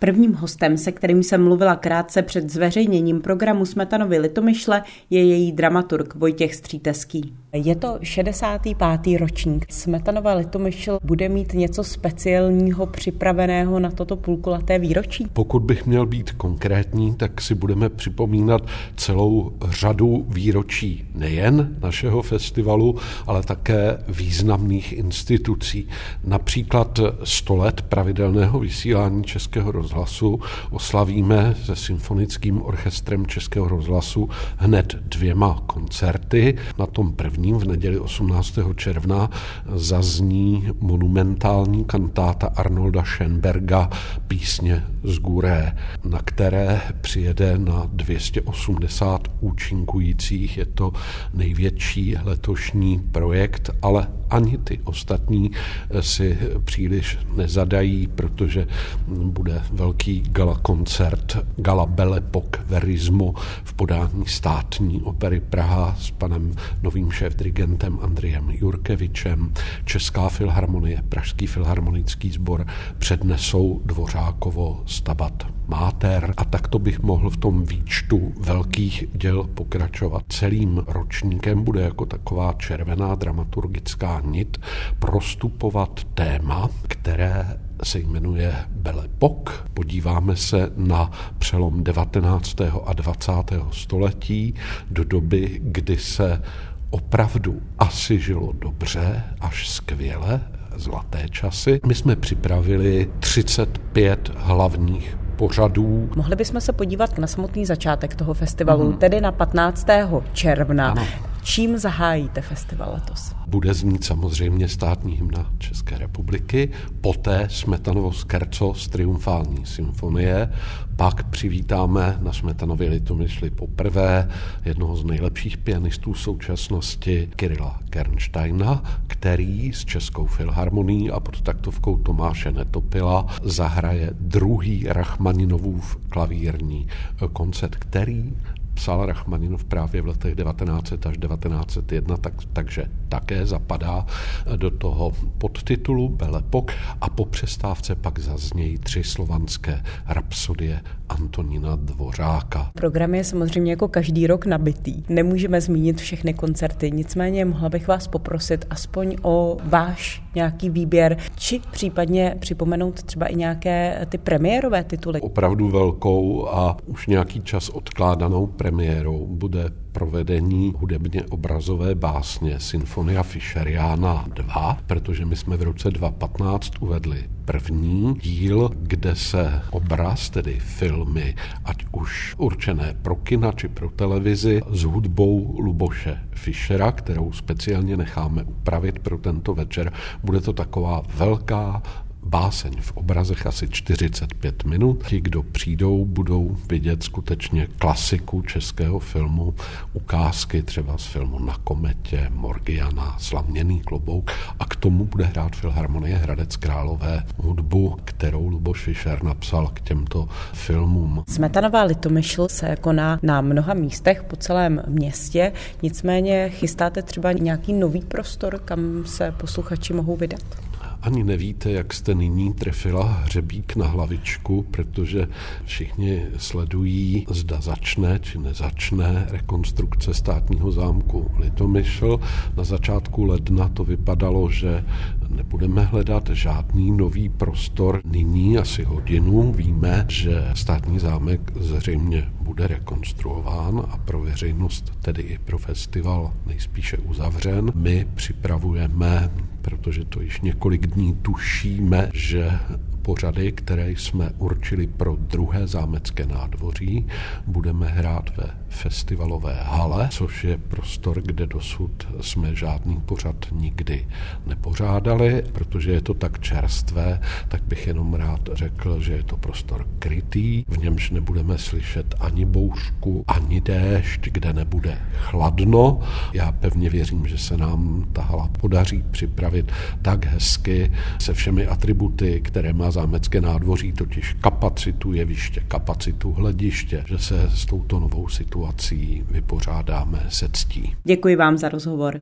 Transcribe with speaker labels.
Speaker 1: Prvním hostem, se kterým jsem mluvila krátce před zveřejněním programu Smetanovy Litomyšle, je její dramaturg Vojtěch Stříteský. Je to 65. ročník. Smetanova Litomyšl bude mít něco speciálního připraveného na toto půlkulaté výročí?
Speaker 2: Pokud bych měl být konkrétní, tak si budeme připomínat celou řadu výročí nejen našeho festivalu, ale také významných institucí. Například 100 let pravidelného vysílání Českého rozhlasu oslavíme se symfonickým orchestrem Českého rozhlasu hned dvěma koncerty. Na tom prvním v neděli 18. června zazní monumentální kantáta Arnolda Schoenberga Písně z Guré, na které přijede na 280 účinkujících. Je to největší letošní projekt, ale ani ty ostatní si příliš nezadají, protože bude velký gala koncert Gala Belle Pok Verismo v podání státní opery Praha s panem novým šéf-dirigentem Andrijem Jurkevičem. Česká filharmonie, Pražský filharmonický sbor přednesou Dvořákovo stabat Máter a takto bych mohl v tom výčtu velkých děl pokračovat. Celým ročníkem bude jako taková červená dramaturgická nit prostupovat téma, které se jmenuje Belle Pok. Podíváme se na přelom 19. a 20. století do doby, kdy se opravdu asi žilo dobře, až skvěle, zlaté časy. My jsme připravili 35 hlavních pořadů.
Speaker 1: Mohli bychom se podívat na samotný začátek toho festivalu, mm. tedy na 15. června. Ano. Čím zahájíte festival letos?
Speaker 2: Bude znít samozřejmě státní hymna České republiky, poté Smetanovo skerco z triumfální symfonie, pak přivítáme na Smetanově litomyšli poprvé jednoho z nejlepších pianistů současnosti Kirila Kernsteina, který s Českou filharmonií a pod taktovkou Tomáše Netopila zahraje druhý Rachmaninovův klavírní koncert, který psal Rachmaninov právě v letech 1900 až 1901, tak, takže také zapadá do toho podtitulu Belepok a po přestávce pak zaznějí tři slovanské rapsodie Antonína Dvořáka.
Speaker 1: Program je samozřejmě jako každý rok nabitý. Nemůžeme zmínit všechny koncerty, nicméně mohla bych vás poprosit aspoň o váš nějaký výběr, či případně připomenout třeba i nějaké ty premiérové tituly.
Speaker 2: Opravdu velkou a už nějaký čas odkládanou premiérou bude provedení hudebně obrazové básně Sinfonia Fischeriana 2, protože my jsme v roce 2015 uvedli první díl, kde se obraz, tedy filmy, ať už určené pro kina či pro televizi, s hudbou Luboše Fischera, kterou speciálně necháme upravit pro tento večer. Bude to taková velká báseň v obrazech asi 45 minut. Ti, kdo přijdou, budou vidět skutečně klasiku českého filmu, ukázky třeba z filmu Na kometě, Morgiana, Slaměný klobouk a k tomu bude hrát Filharmonie Hradec Králové hudbu, kterou Luboš Fischer napsal k těmto filmům.
Speaker 1: Smetanová litomyšl se koná na mnoha místech po celém městě, nicméně chystáte třeba nějaký nový prostor, kam se posluchači mohou vydat?
Speaker 2: Ani nevíte, jak jste nyní trefila hřebík na hlavičku, protože všichni sledují, zda začne či nezačne rekonstrukce státního zámku Litomyšl. Na začátku ledna to vypadalo, že nebudeme hledat žádný nový prostor. Nyní asi hodinu víme, že státní zámek zřejmě bude rekonstruován a pro veřejnost, tedy i pro festival, nejspíše uzavřen. My připravujeme protože to již několik dní tušíme, že pořady, které jsme určili pro druhé zámecké nádvoří, budeme hrát ve festivalové hale, což je prostor, kde dosud jsme žádný pořad nikdy nepořádali. Protože je to tak čerstvé, tak bych jenom rád řekl, že je to prostor krytý, v němž nebudeme slyšet ani bouřku, ani déšť, kde nebude chladno. Já pevně věřím, že se nám ta hala podaří připravit tak hezky se všemi atributy, které má zámecké nádvoří, totiž kapacitu jeviště, kapacitu hlediště, že se s touto novou situací vypořádáme se ctí.
Speaker 1: Děkuji vám za rozhovor.